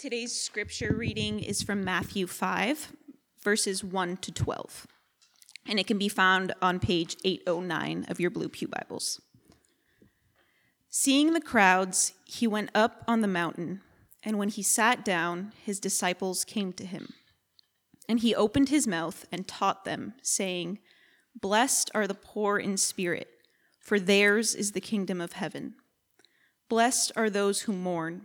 Today's scripture reading is from Matthew 5, verses 1 to 12, and it can be found on page 809 of your Blue Pew Bibles. Seeing the crowds, he went up on the mountain, and when he sat down, his disciples came to him. And he opened his mouth and taught them, saying, Blessed are the poor in spirit, for theirs is the kingdom of heaven. Blessed are those who mourn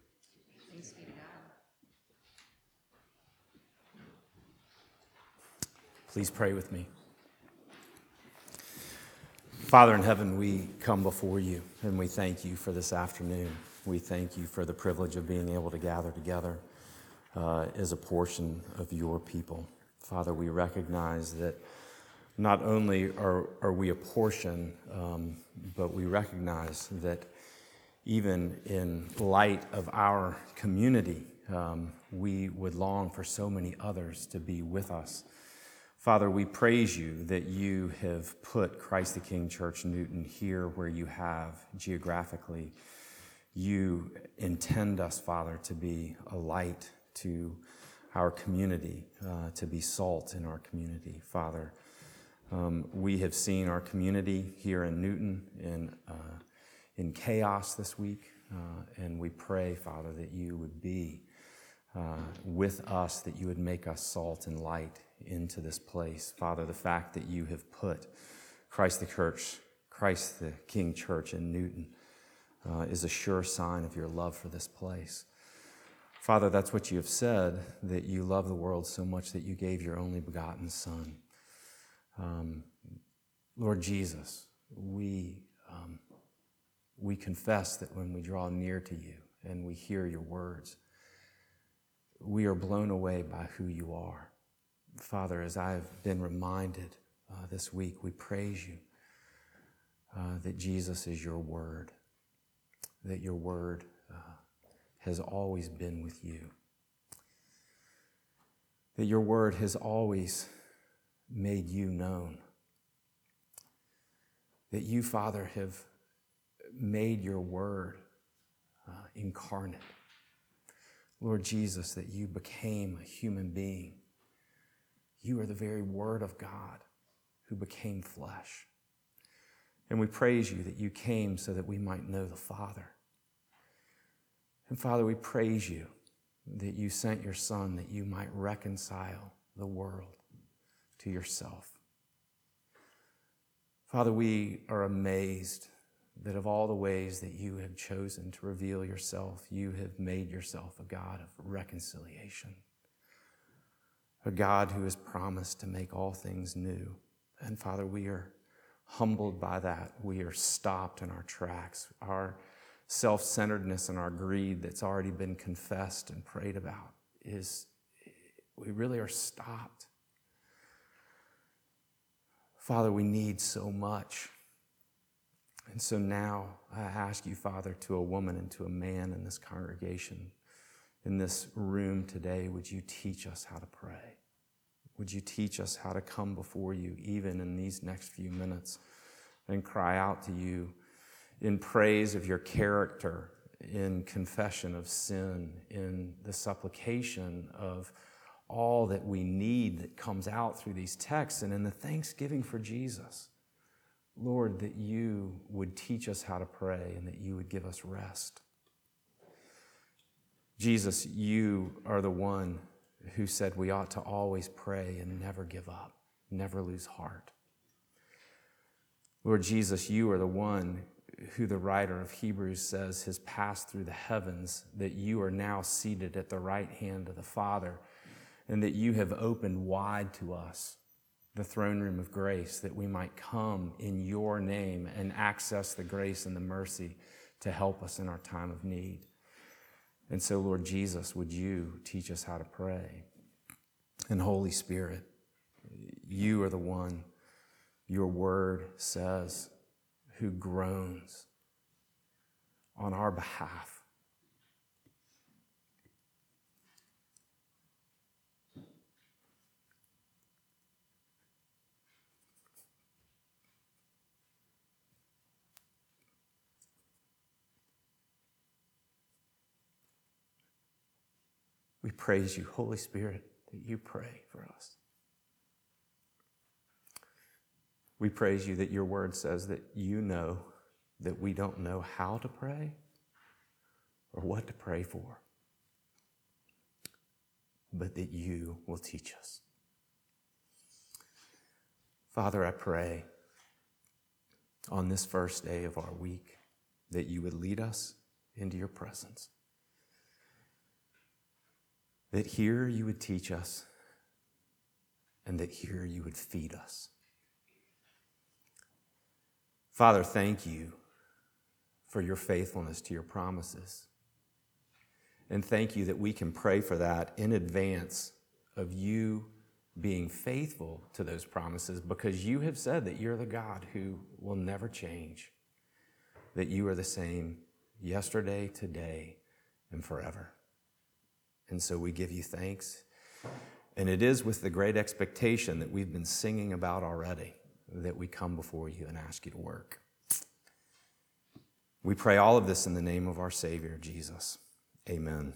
Please pray with me. Father in heaven, we come before you and we thank you for this afternoon. We thank you for the privilege of being able to gather together uh, as a portion of your people. Father, we recognize that not only are, are we a portion, um, but we recognize that even in light of our community, um, we would long for so many others to be with us Father, we praise you that you have put Christ the King Church Newton here where you have geographically. You intend us, Father, to be a light to our community, uh, to be salt in our community, Father. Um, we have seen our community here in Newton in, uh, in chaos this week, uh, and we pray, Father, that you would be uh, with us, that you would make us salt and light into this place. Father, the fact that you have put Christ the Church, Christ the King Church in Newton uh, is a sure sign of your love for this place. Father, that's what you have said, that you love the world so much that you gave your only begotten Son. Um, Lord Jesus, we, um, we confess that when we draw near to you and we hear your words, we are blown away by who you are. Father, as I've been reminded uh, this week, we praise you uh, that Jesus is your word, that your word uh, has always been with you, that your word has always made you known, that you, Father, have made your word uh, incarnate. Lord Jesus, that you became a human being you are the very Word of God who became flesh. And we praise you that you came so that we might know the Father. And Father, we praise you that you sent your Son that you might reconcile the world to yourself. Father, we are amazed that of all the ways that you have chosen to reveal yourself, you have made yourself a God of reconciliation a God who has promised to make all things new. And Father, we are humbled by that. We are stopped in our tracks. Our self centeredness and our greed that's already been confessed and prayed about is, we really are stopped. Father, we need so much. And so now I ask you, Father, to a woman and to a man in this congregation in this room today, would you teach us how to pray? Would you teach us how to come before you, even in these next few minutes, and cry out to you in praise of your character, in confession of sin, in the supplication of all that we need that comes out through these texts, and in the thanksgiving for Jesus? Lord, that you would teach us how to pray and that you would give us rest. Jesus, you are the one who said we ought to always pray and never give up. never lose heart. Lord Jesus, you are the one who the writer of Hebrews says has passed through the heavens, that you are now seated at the right hand of the Father, and that you have opened wide to us the throne room of grace, that we might come in your name and access the grace and the mercy to help us in our time of need. And so, Lord Jesus, would you teach us how to pray? And Holy Spirit, you are the one, your word says, who groans on our behalf We praise you, Holy Spirit, that you pray for us. We praise you that your word says that you know that we don't know how to pray or what to pray for, but that you will teach us. Father, I pray on this first day of our week that you would lead us into your presence that here you would teach us and that here you would feed us. Father, thank you for your faithfulness to your promises. And thank you that we can pray for that in advance of you being faithful to those promises because you have said that you're the God who will never change, that you are the same yesterday, today, and forever. And so we give you thanks. And it is with the great expectation that we've been singing about already that we come before you and ask you to work. We pray all of this in the name of our Savior, Jesus. Amen.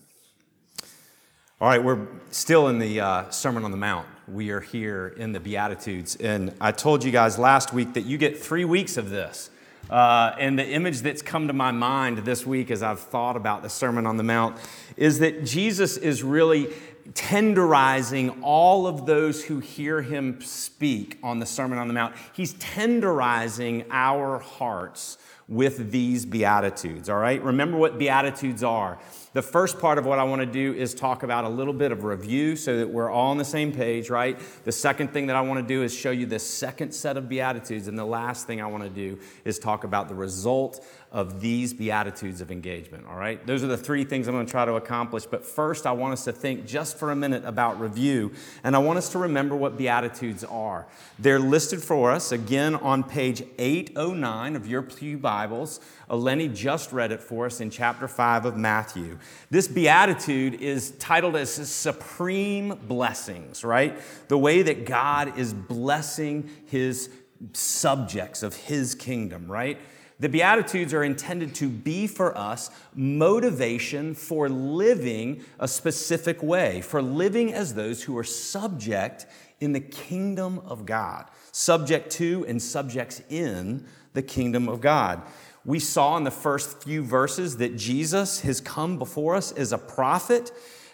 All right, we're still in the uh, Sermon on the Mount. We are here in the Beatitudes. And I told you guys last week that you get three weeks of this. Uh, and the image that's come to my mind this week as I've thought about the Sermon on the Mount is that Jesus is really tenderizing all of those who hear him speak on the Sermon on the Mount. He's tenderizing our hearts with these Beatitudes, all right? Remember what Beatitudes are. The first part of what I want to do is talk about a little bit of review so that we're all on the same page, right? The second thing that I want to do is show you the second set of Beatitudes. And the last thing I want to do is talk about the result of these Beatitudes of engagement, all right? Those are the three things I'm going to try to accomplish. But first, I want us to think just for a minute about review. And I want us to remember what Beatitudes are. They're listed for us again on page 809 of your Pew Bibles. Uh, Eleni just read it for us in chapter 5 of Matthew. This beatitude is titled as Supreme Blessings, right? The way that God is blessing his subjects of his kingdom, right? The Beatitudes are intended to be for us motivation for living a specific way, for living as those who are subject in the kingdom of God, subject to and subjects in the kingdom of God. We saw in the first few verses that Jesus has come before us as a prophet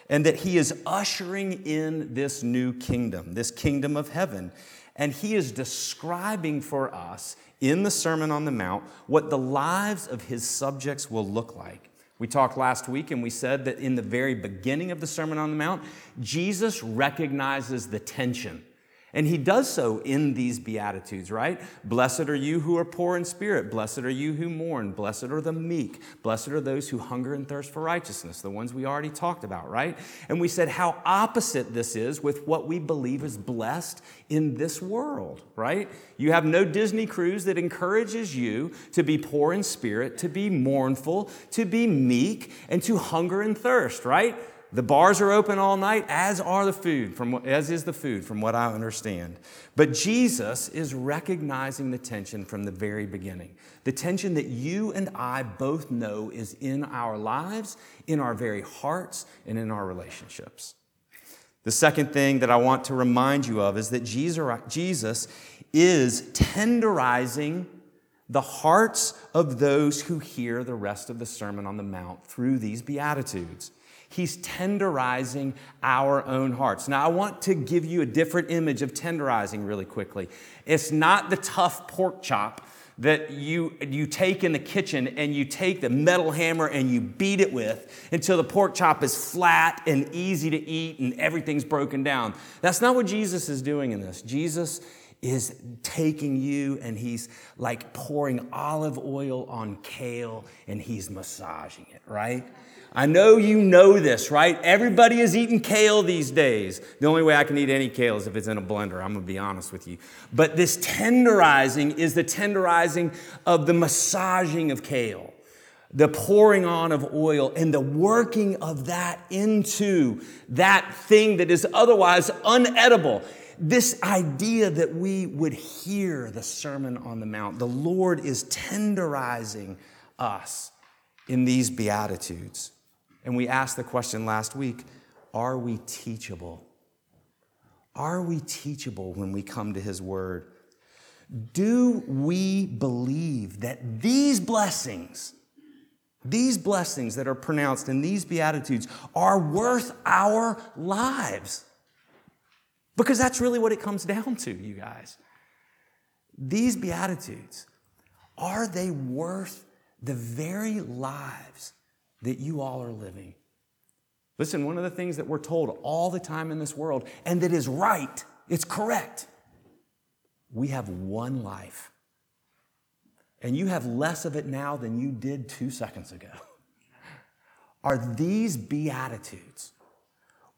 and that he is ushering in this new kingdom, this kingdom of heaven. And he is describing for us in the Sermon on the Mount what the lives of his subjects will look like. We talked last week and we said that in the very beginning of the Sermon on the Mount, Jesus recognizes the tension and he does so in these Beatitudes, right? Blessed are you who are poor in spirit. Blessed are you who mourn. Blessed are the meek. Blessed are those who hunger and thirst for righteousness, the ones we already talked about, right? And we said how opposite this is with what we believe is blessed in this world, right? You have no Disney cruise that encourages you to be poor in spirit, to be mournful, to be meek, and to hunger and thirst, right? The bars are open all night, as are the food, from, as is the food, from what I understand. But Jesus is recognizing the tension from the very beginning. The tension that you and I both know is in our lives, in our very hearts, and in our relationships. The second thing that I want to remind you of is that Jesus is tenderizing the hearts of those who hear the rest of the Sermon on the Mount through these Beatitudes. He's tenderizing our own hearts. Now, I want to give you a different image of tenderizing really quickly. It's not the tough pork chop that you, you take in the kitchen and you take the metal hammer and you beat it with until the pork chop is flat and easy to eat and everything's broken down. That's not what Jesus is doing in this. Jesus is taking you and he's like pouring olive oil on kale and he's massaging it, right? I know you know this, right? Everybody is eating kale these days. The only way I can eat any kale is if it's in a blender, I'm gonna be honest with you. But this tenderizing is the tenderizing of the massaging of kale, the pouring on of oil, and the working of that into that thing that is otherwise unedible. This idea that we would hear the Sermon on the Mount, the Lord is tenderizing us in these Beatitudes. And we asked the question last week are we teachable? Are we teachable when we come to His Word? Do we believe that these blessings, these blessings that are pronounced in these Beatitudes, are worth our lives? Because that's really what it comes down to, you guys. These Beatitudes, are they worth the very lives that you all are living. Listen, one of the things that we're told all the time in this world, and that is right, it's correct. We have one life. And you have less of it now than you did two seconds ago. Are these Beatitudes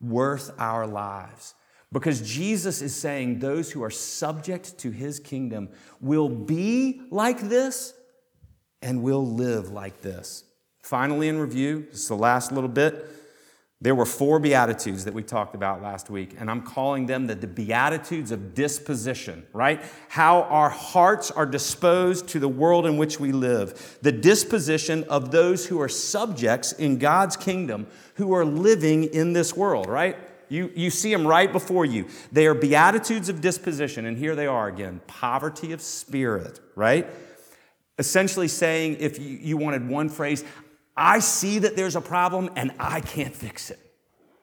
worth our lives? Because Jesus is saying those who are subject to his kingdom will be like this and will live like this. Finally, in review, this is the last little bit. There were four Beatitudes that we talked about last week, and I'm calling them the, the, Beatitudes of disposition, right? How our hearts are disposed to the world in which we live. The disposition of those who are subjects in God's kingdom who are living in this world, right? You, you see them right before you. They are Beatitudes of disposition, and here they are again poverty of spirit, right? Essentially saying, if you, you wanted one phrase, I see that there's a problem and I can't fix it.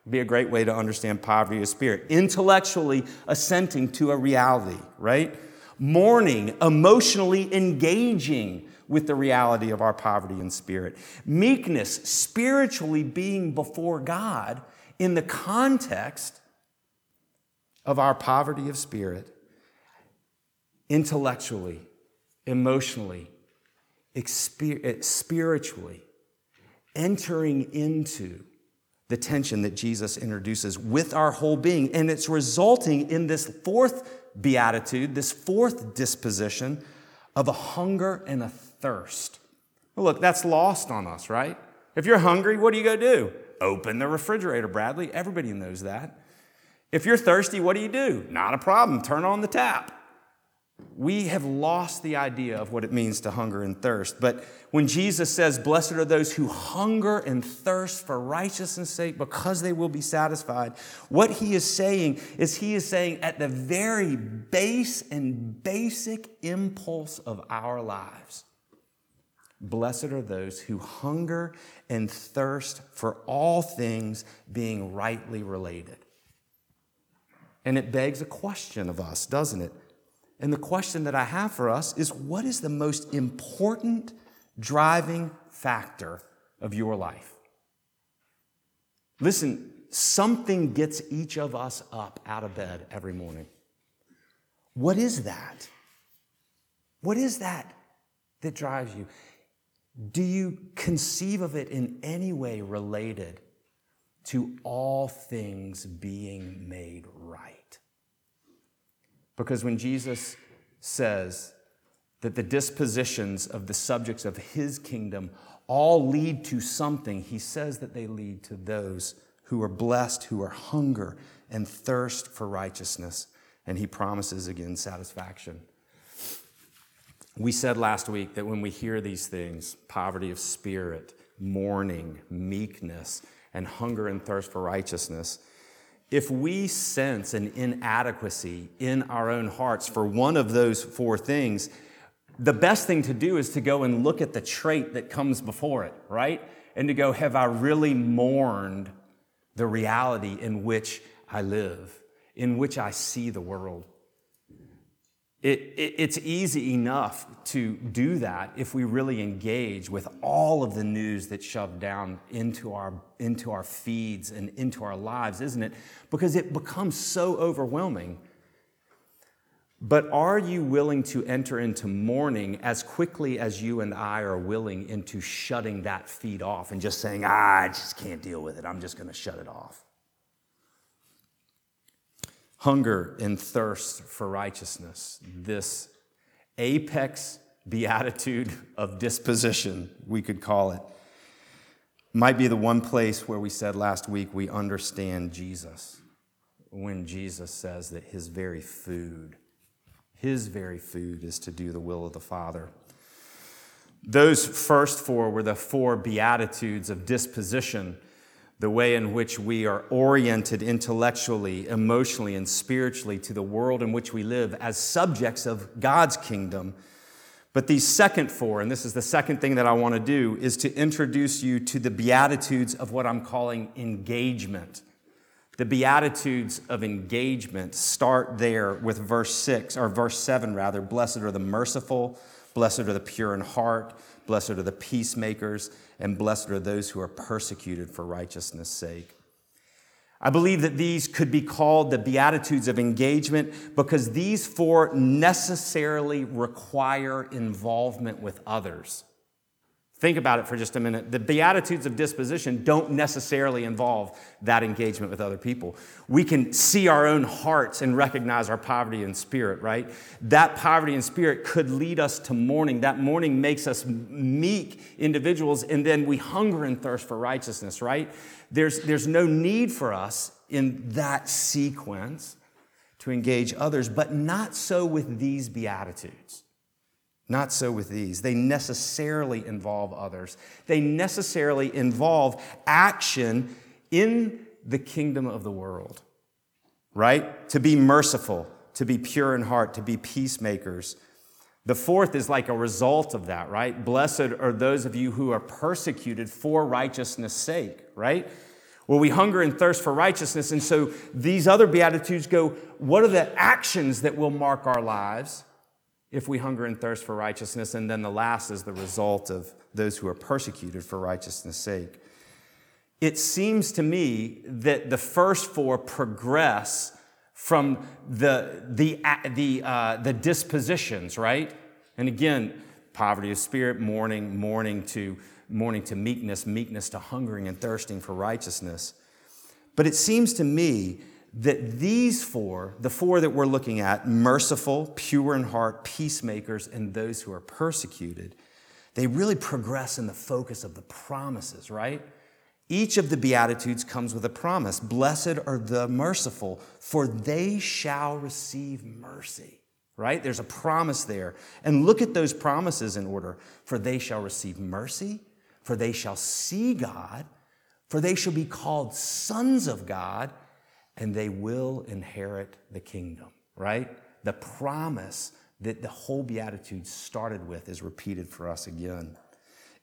Be a great way to understand poverty of spirit. Intellectually assenting to a reality, right? Mourning, emotionally engaging with the reality of our poverty in spirit. Meekness, spiritually being before God in the context of our poverty of spirit. Intellectually, emotionally, spiritually entering into the tension that Jesus introduces with our whole being. And it's resulting in this fourth beatitude, this fourth disposition of a hunger and a thirst. Well, look, that's lost on us, right? If you're hungry, what do you go do? Open the refrigerator, Bradley. Everybody knows that. If you're thirsty, what do you do? Not a problem. Turn on the tap we have lost the idea of what it means to hunger and thirst. But when Jesus says, Blessed are those who hunger and thirst for righteousness' sake because they will be satisfied, what he is saying is he is saying at the very base and basic impulse of our lives, Blessed are those who hunger and thirst for all things being rightly related. And it begs a question of us, doesn't it? And the question that I have for us is what is the most important driving factor of your life? Listen, something gets each of us up out of bed every morning. What is that? What is that that drives you? Do you conceive of it in any way related to all things being made right? Because when Jesus says that the dispositions of the subjects of his kingdom all lead to something, he says that they lead to those who are blessed, who are hunger and thirst for righteousness. And he promises again satisfaction. We said last week that when we hear these things poverty of spirit, mourning, meekness, and hunger and thirst for righteousness if we sense an inadequacy in our own hearts for one of those four things, the best thing to do is to go and look at the trait that comes before it, right? And to go, have I really mourned the reality in which I live, in which I see the world. It, it, it's easy enough to do that if we really engage with all of the news that's shoved down into our, into our feeds and into our lives, isn't it? Because it becomes so overwhelming. But are you willing to enter into mourning as quickly as you and I are willing into shutting that feed off and just saying, ah, I just can't deal with it. I'm just going to shut it off? Hunger and thirst for righteousness, this apex beatitude of disposition, we could call it, might be the one place where we said last week we understand Jesus. When Jesus says that his very food, his very food is to do the will of the Father. Those first four were the four beatitudes of disposition the way in which we are oriented intellectually, emotionally, and spiritually to the world in which we live as subjects of God's kingdom. But the second four, and this is the second thing that I want to do, is to introduce you to the Beatitudes of what I'm calling engagement. The Beatitudes of engagement start there with verse 6, or verse 7 rather. Blessed are the merciful, blessed are the pure in heart, blessed are the peacemakers and blessed are those who are persecuted for righteousness' sake. I believe that these could be called the Beatitudes of engagement because these four necessarily require involvement with others. Think about it for just a minute. The Beatitudes of disposition don't necessarily involve that engagement with other people. We can see our own hearts and recognize our poverty in spirit, right? That poverty in spirit could lead us to mourning. That mourning makes us meek individuals, and then we hunger and thirst for righteousness, right? There's, there's no need for us in that sequence to engage others, but not so with these Beatitudes. Not so with these. They necessarily involve others, they necessarily involve action in the kingdom of the world, right? To be merciful, to be pure in heart, to be peacemakers. The fourth is like a result of that, right? Blessed are those of you who are persecuted for righteousness' sake, right? Well, we hunger and thirst for righteousness. And so these other Beatitudes go, what are the actions that will mark our lives? If we hunger and thirst for righteousness. And then the last is the result of those who are persecuted for righteousness' sake. It seems to me that the first four progress from the, the, the, uh, the dispositions, right? And again, poverty of spirit, mourning, mourning to, mourning to meekness, meekness to hungering and thirsting for righteousness. But it seems to me that these four, the four that we're looking at, merciful, pure in heart, peacemakers, and those who are persecuted, they really progress in the focus of the promises, right? Each of the Beatitudes comes with a promise Blessed are the merciful, for they shall receive mercy, right? There's a promise there. And look at those promises in order for they shall receive mercy, for they shall see God, for they shall be called sons of God and they will inherit the kingdom, right? The promise that the whole Beatitude started with is repeated for us again.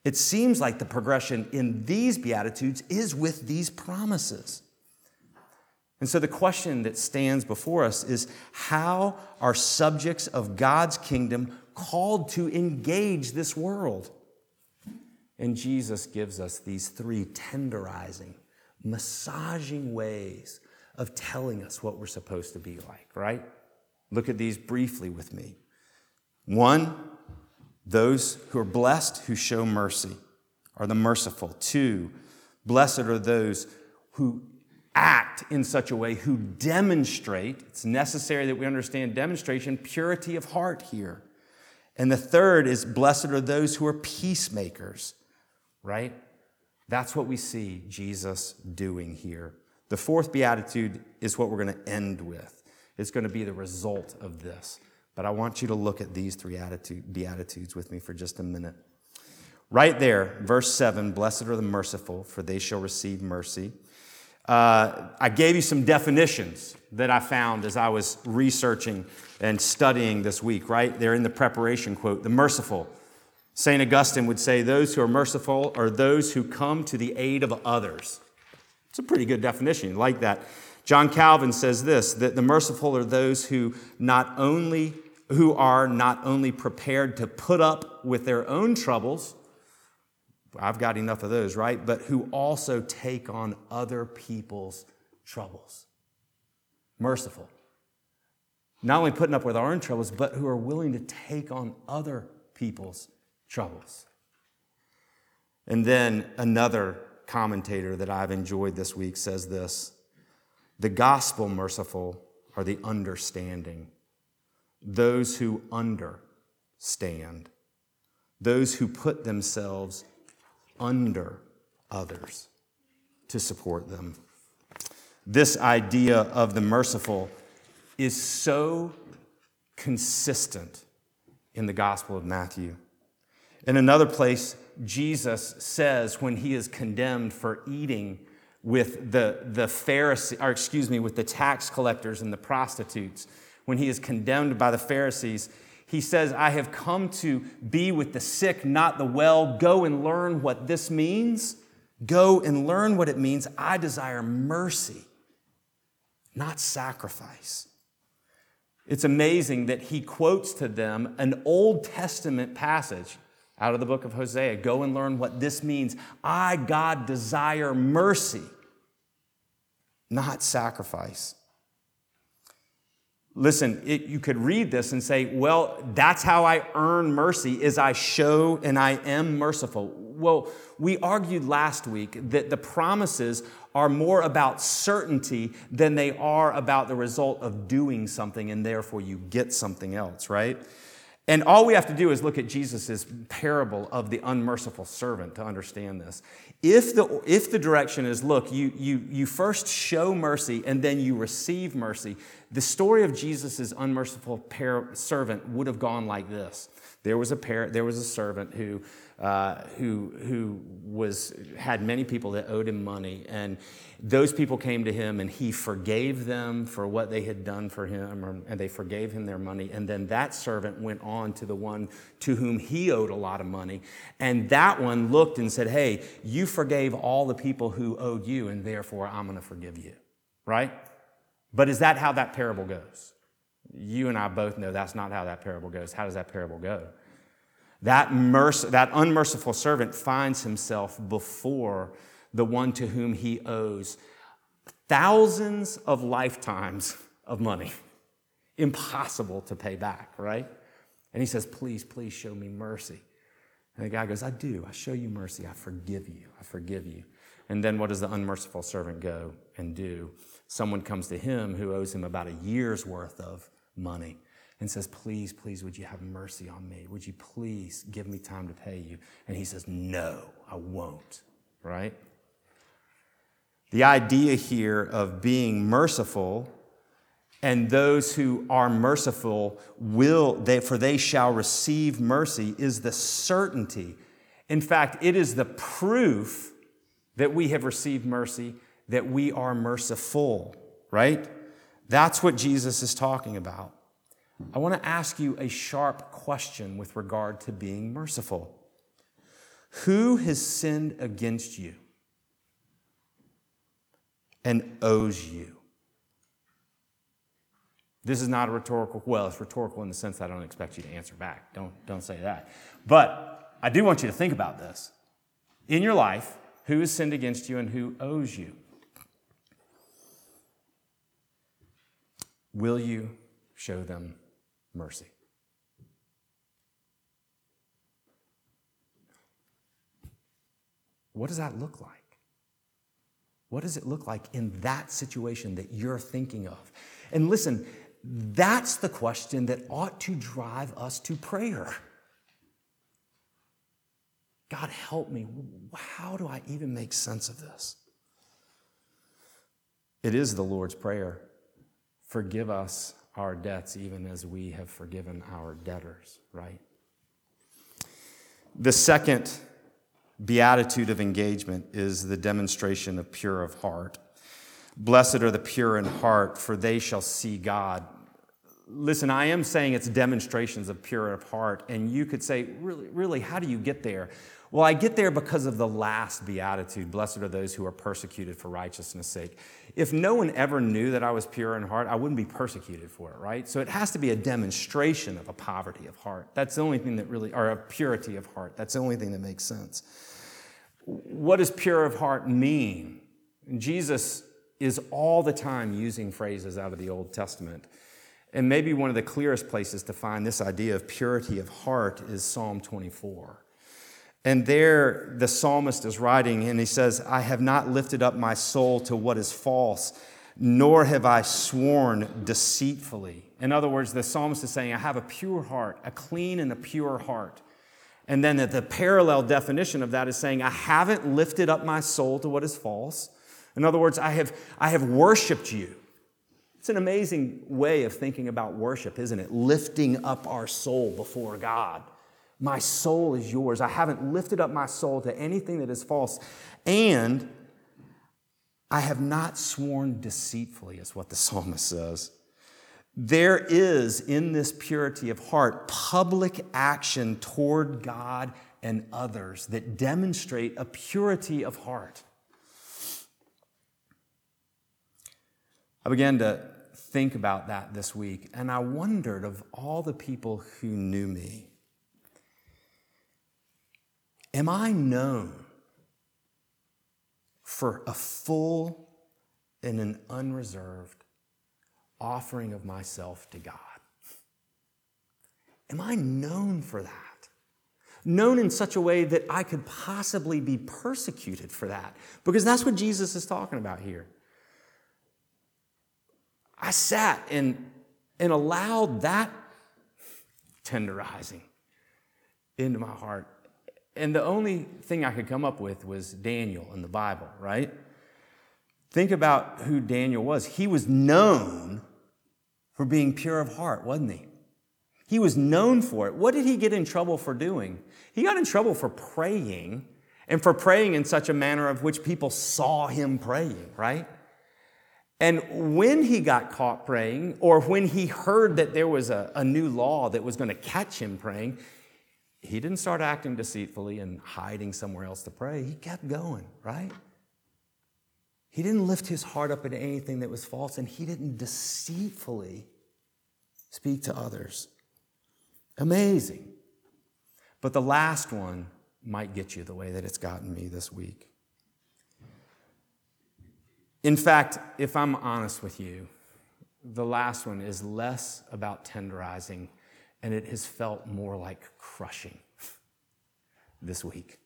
It seems like the progression in these Beatitudes is with these promises. And so the question that stands before us is how are subjects of God's kingdom called to engage this world? And Jesus gives us these three tenderizing, massaging ways of telling us what we're supposed to be like, right? Look at these briefly with me. One, those who are blessed who show mercy are the merciful. Two, blessed are those who act in such a way, who demonstrate, it's necessary that we understand demonstration, purity of heart here. And the third is blessed are those who are peacemakers, right? That's what we see Jesus doing here. The fourth beatitude is what we're going to end with. It's going to be the result of this. But I want you to look at these three attitude, beatitudes with me for just a minute. Right there, verse 7 Blessed are the merciful, for they shall receive mercy. Uh, I gave you some definitions that I found as I was researching and studying this week, right? They're in the preparation quote. The merciful. St. Augustine would say, Those who are merciful are those who come to the aid of others. It's a pretty good definition. You like that. John Calvin says this that the merciful are those who not only who are not only prepared to put up with their own troubles, I've got enough of those, right? But who also take on other people's troubles. Merciful. Not only putting up with our own troubles, but who are willing to take on other people's troubles. And then another commentator that I've enjoyed this week says this The gospel merciful are the understanding, those who understand, those who put themselves under others to support them. This idea of the merciful is so consistent in the Gospel of Matthew. In another place, Jesus says when he is condemned for eating with the, the Pharisees, or excuse me, with the tax collectors and the prostitutes, when he is condemned by the Pharisees, he says, I have come to be with the sick, not the well. Go and learn what this means. Go and learn what it means. I desire mercy, not sacrifice. It's amazing that he quotes to them an Old Testament passage out of the book of Hosea. Go and learn what this means. I, God, desire mercy, not sacrifice. Listen, it, you could read this and say, well, that's how I earn mercy, is I show and I am merciful. Well, we argued last week that the promises are more about certainty than they are about the result of doing something and therefore you get something else, right? And all we have to do is look at Jesus' parable of the unmerciful servant to understand this. If the, if the direction is, look, you, you, you first show mercy and then you receive mercy, the story of Jesus' unmerciful par- servant would have gone like this. There was a, par- there was a servant who uh, who, who was, had many people that owed him money. And those people came to him and he forgave them for what they had done for him, or, and they forgave him their money. And then that servant went on to the one to whom he owed a lot of money. And that one looked and said, Hey, you forgave all the people who owed you, and therefore I'm going to forgive you. Right? But is that how that parable goes? You and I both know that's not how that parable goes. How does that parable go? That, merc- that unmerciful servant finds himself before the one to whom he owes thousands of lifetimes of money. Impossible to pay back, right? And he says, Please, please show me mercy. And the guy goes, I do. I show you mercy. I forgive you. I forgive you. And then what does the unmerciful servant go and do? Someone comes to him who owes him about a year's worth of money and says, Please, please, would you have mercy on me? Would you please give me time to pay you? And he says, No, I won't, right? The idea here of being merciful and those who are merciful will they for they shall receive mercy is the certainty in fact it is the proof that we have received mercy that we are merciful right that's what jesus is talking about I want to ask you a sharp question with regard to being merciful. Who has sinned against you and owes you? This is not a rhetorical, well, it's rhetorical in the sense that I don't expect you to answer back. Don't, don't say that. But I do want you to think about this. In your life, who has sinned against you and who owes you? Will you show them mercy. What does that look like? What does it look like in that situation that you're thinking of? And listen, that's the question that ought to drive us to prayer. God, help me. How do I even make sense of this? It is the Lord's Prayer. Forgive us our debts even as we have forgiven our debtors, right? The second beatitude of engagement is the demonstration of pure of heart. Blessed are the pure in heart, for they shall see God. Listen, I am saying it's demonstrations of pure of heart, and you could say, really, really, how do you get there? Well, I get there because of the last beatitude blessed are those who are persecuted for righteousness' sake. If no one ever knew that I was pure in heart, I wouldn't be persecuted for it, right? So it has to be a demonstration of a poverty of heart. That's the only thing that really, or a purity of heart. That's the only thing that makes sense. What does pure of heart mean? Jesus is all the time using phrases out of the Old Testament. And maybe one of the clearest places to find this idea of purity of heart is Psalm 24. And there, the psalmist is writing, and he says, I have not lifted up my soul to what is false, nor have I sworn deceitfully. In other words, the psalmist is saying, I have a pure heart, a clean and a pure heart. And then the parallel definition of that is saying, I haven't lifted up my soul to what is false. In other words, I have, I have worshiped you. It's an amazing way of thinking about worship, isn't it? Lifting up our soul before God. My soul is yours. I haven't lifted up my soul to anything that is false. And I have not sworn deceitfully, is what the psalmist says. There is in this purity of heart public action toward God and others that demonstrate a purity of heart. I began to think about that this week, and I wondered of all the people who knew me, Am I known for a full and an unreserved offering of myself to God? Am I known for that? Known in such a way that I could possibly be persecuted for that? Because that's what Jesus is talking about here. I sat and, and allowed that tenderizing into my heart and the only thing I could come up with was Daniel in the Bible, right? Think about who Daniel was. He was known for being pure of heart, wasn't he? He was known for it. What did he get in trouble for doing? He got in trouble for praying and for praying in such a manner of which people saw him praying, right? And when he got caught praying, or when he heard that there was a, a new law that was going to catch him praying, he didn't start acting deceitfully and hiding somewhere else to pray. He kept going, right? He didn't lift his heart up into anything that was false, and he didn't deceitfully speak to others. Amazing. But the last one might get you the way that it's gotten me this week. In fact, if I'm honest with you, the last one is less about tenderizing and it has felt more like crushing this week.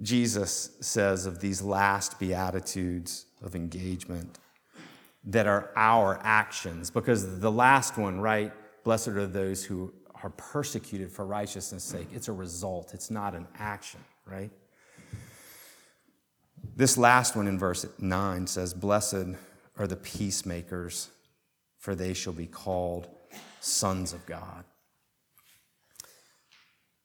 Jesus says of these last beatitudes of engagement that are our actions, because the last one, right? Blessed are those who are persecuted for righteousness' sake. It's a result, it's not an action, right? This last one in verse 9 says, Blessed are the peacemakers, for they shall be called sons of God.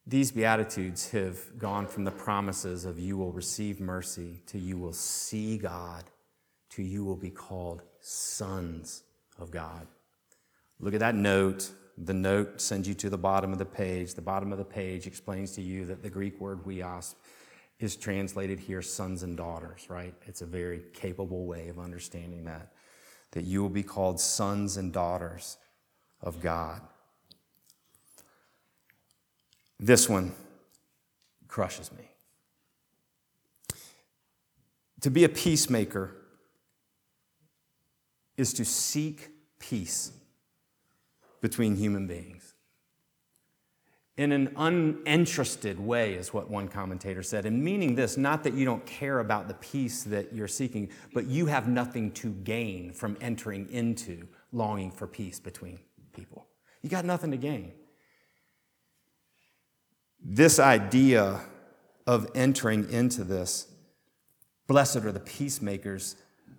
These Beatitudes have gone from the promises of you will receive mercy to you will see God to you will be called sons of God. Look at that note. The note sends you to the bottom of the page. The bottom of the page explains to you that the Greek word huios is translated here sons and daughters, right? It's a very capable way of understanding that. That you will be called sons and daughters of God. This one crushes me. To be a peacemaker is to seek peace between human beings. In an uninterested way, is what one commentator said. And meaning this, not that you don't care about the peace that you're seeking, but you have nothing to gain from entering into longing for peace between. You got nothing to gain. This idea of entering into this, blessed are the peacemakers,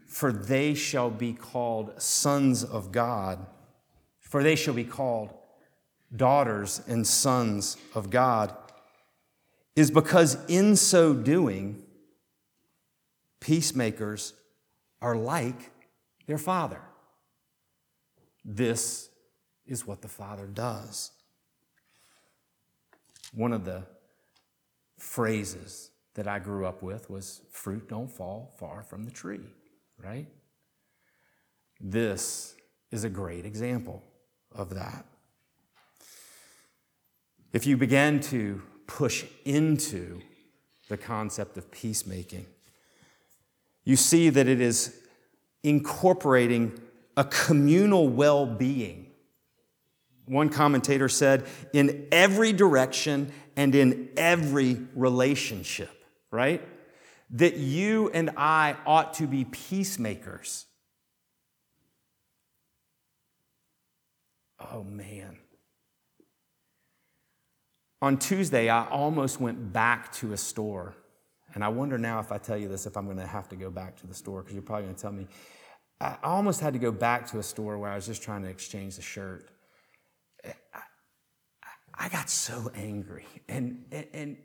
for they shall be called sons of God, for they shall be called daughters and sons of God, is because in so doing, peacemakers are like their Father. This is what the Father does. One of the phrases that I grew up with was fruit don't fall far from the tree, right? This is a great example of that. If you begin to push into the concept of peacemaking, you see that it is incorporating a communal well being. One commentator said, in every direction and in every relationship, right? That you and I ought to be peacemakers. Oh, man. On Tuesday, I almost went back to a store. And I wonder now if I tell you this, if I'm going to have to go back to the store, because you're probably going to tell me. I almost had to go back to a store where I was just trying to exchange a shirt. I, got so angry and, and,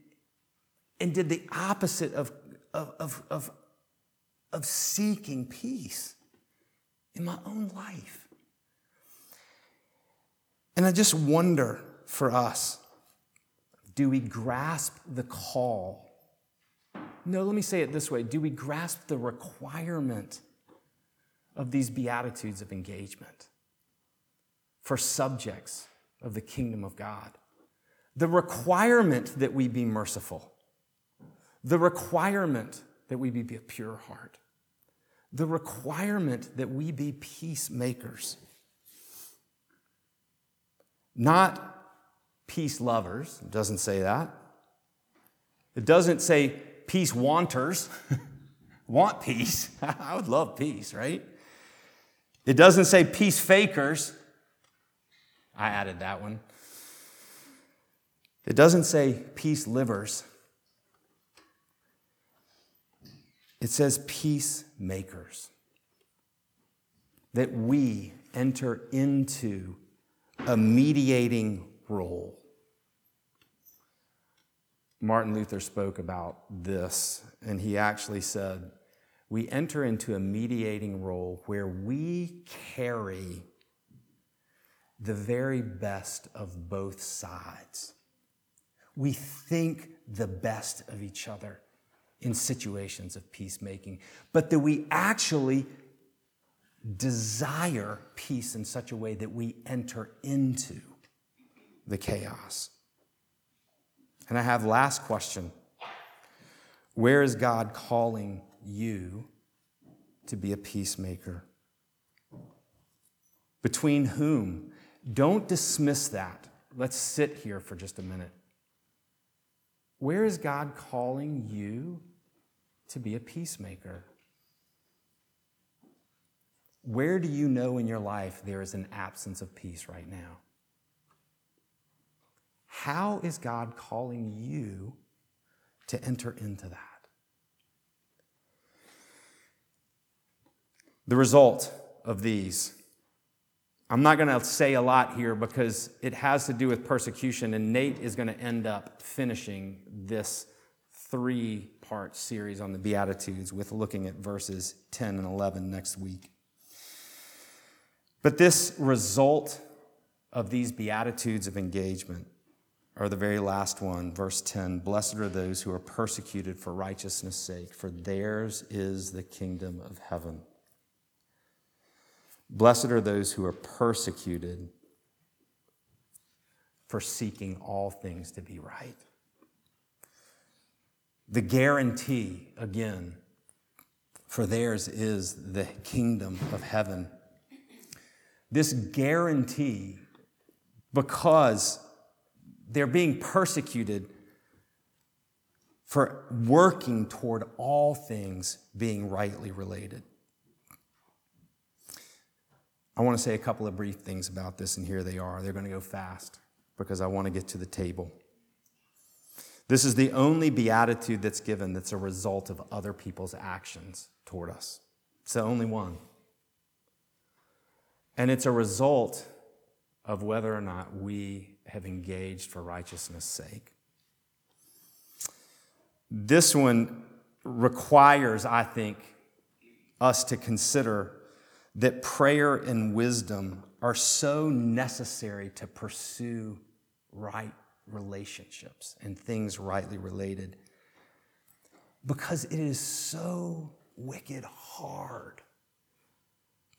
and did the opposite of, of, of, of seeking peace in my own life. And I just wonder for us do we grasp the call? No, let me say it this way do we grasp the requirement of these beatitudes of engagement for subjects of the kingdom of God? The requirement that we be merciful, the requirement that we be a pure heart, the requirement that we be peacemakers. Not peace lovers. It doesn't say that. It doesn't say peace wanters. Want peace. I would love peace, right? It doesn't say peace fakers. I added that one. It doesn't say peace livers. It says peacemakers. That we enter into a mediating role. Martin Luther spoke about this, and he actually said, We enter into a mediating role where we carry the very best of both sides. We think the best of each other in situations of peacemaking, but that we actually desire peace in such a way that we enter into the chaos. And I have last question. Where is God calling you to be a peacemaker? Between whom? Don't dismiss that. Let's sit here for just a minute. Where is God calling you to be a peacemaker? Where do you know in your life there is an absence of peace right now? How is God calling you to enter into that? The result of these, I'm not going to say a lot here because it has to do with persecution, and Nate is going to end up finishing this three part series on the Beatitudes with looking at verses 10 and 11 next week. But this result of these Beatitudes of engagement or the very last one, verse 10 Blessed are those who are persecuted for righteousness' sake, for theirs is the kingdom of heaven. Blessed are those who are persecuted for seeking all things to be right. The guarantee, again, for theirs is the kingdom of heaven. This guarantee, because they're being persecuted for working toward all things being rightly related. I want to say a couple of brief things about this, and here they are. They're going to go fast because I want to get to the table. This is the only beatitude that's given that's a result of other people's actions toward us. It's the only one. And it's a result of whether or not we have engaged for righteousness' sake. This one requires, I think, us to consider that prayer and wisdom are so necessary to pursue right relationships and things rightly related because it is so wicked hard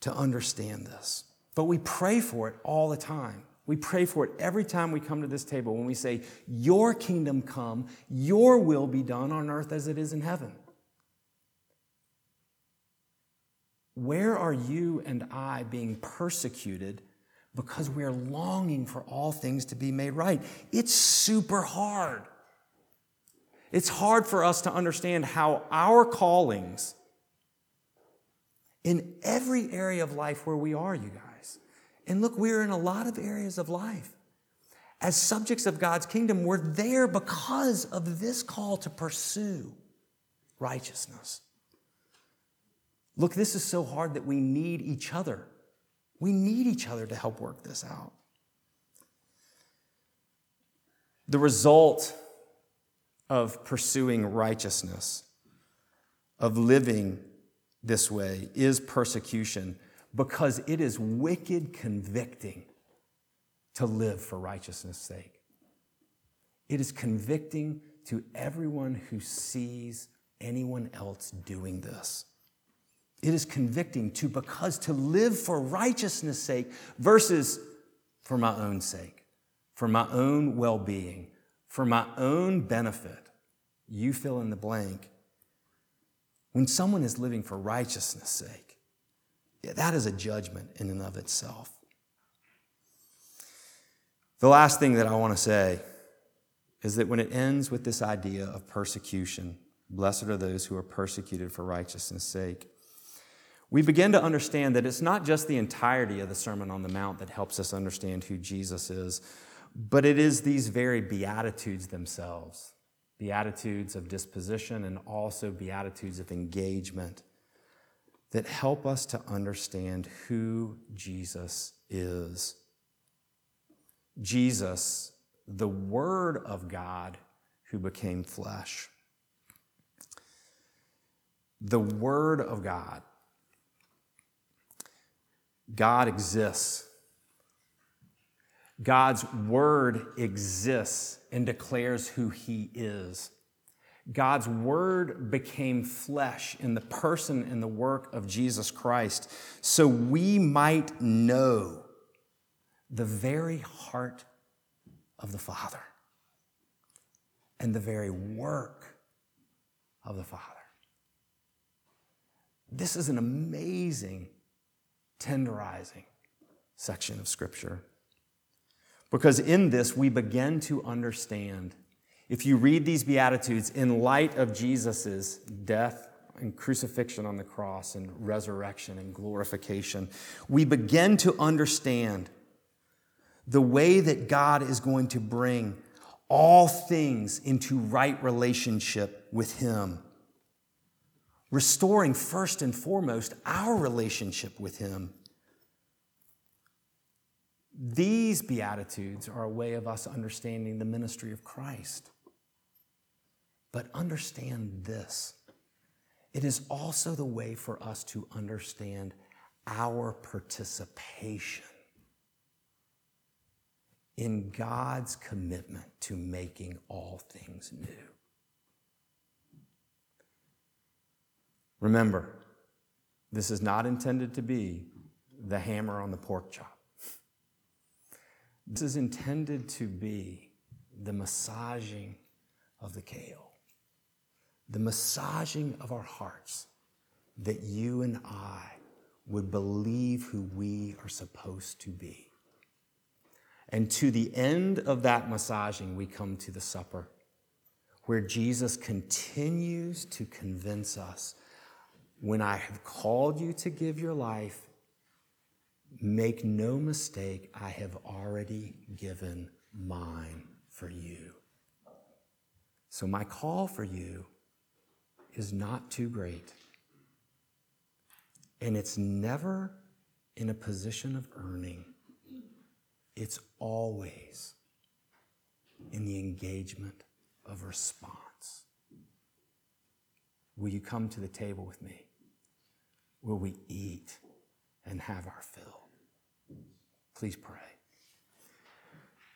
to understand this. But we pray for it all the time. We pray for it every time we come to this table when we say, Your kingdom come, your will be done on earth as it is in heaven. Where are you and I being persecuted because we are longing for all things to be made right? It's super hard. It's hard for us to understand how our callings in every area of life where we are, you guys. And look, we're in a lot of areas of life. As subjects of God's kingdom, we're there because of this call to pursue righteousness. Look, this is so hard that we need each other. We need each other to help work this out. The result of pursuing righteousness, of living this way, is persecution because it is wicked convicting to live for righteousness' sake. It is convicting to everyone who sees anyone else doing this. It is convicting to because to live for righteousness' sake versus for my own sake, for my own well being, for my own benefit. You fill in the blank. When someone is living for righteousness' sake, that is a judgment in and of itself. The last thing that I want to say is that when it ends with this idea of persecution, blessed are those who are persecuted for righteousness' sake we begin to understand that it's not just the entirety of the Sermon on the Mount that helps us understand who Jesus is, but it is these very Beatitudes themselves Beatitudes of disposition and also Beatitudes of engagement that help us to understand who Jesus is. Jesus, the Word of God who became flesh. The Word of God God exists. God's word exists and declares who he is. God's word became flesh in the person and the work of Jesus Christ so we might know the very heart of the Father and the very work of the Father. This is an amazing tenderizing section of Scripture. Because in this, we begin to understand. If you read these Beatitudes in light of Jesus' death and crucifixion on the cross and resurrection and glorification, we begin to understand the way that God is going to bring all things into right relationship with Him restoring first and foremost our relationship with Him. These Beatitudes are a way of us understanding the ministry of Christ. But understand this it is also the way for us to understand our participation in God's commitment to making all things new. Remember, this is not intended to be the hammer on the pork chop. This is intended to be the massaging of the kale, the massaging of our hearts that you and I would believe who we are supposed to be. And to the end of that massaging, we come to the supper, where Jesus continues to convince us when I have called you to give your life, make no mistake, I have already given mine for you. So, my call for you is not too great. And it's never in a position of earning, it's always in the engagement of response. Will you come to the table with me? Will we eat and have our fill. Please pray.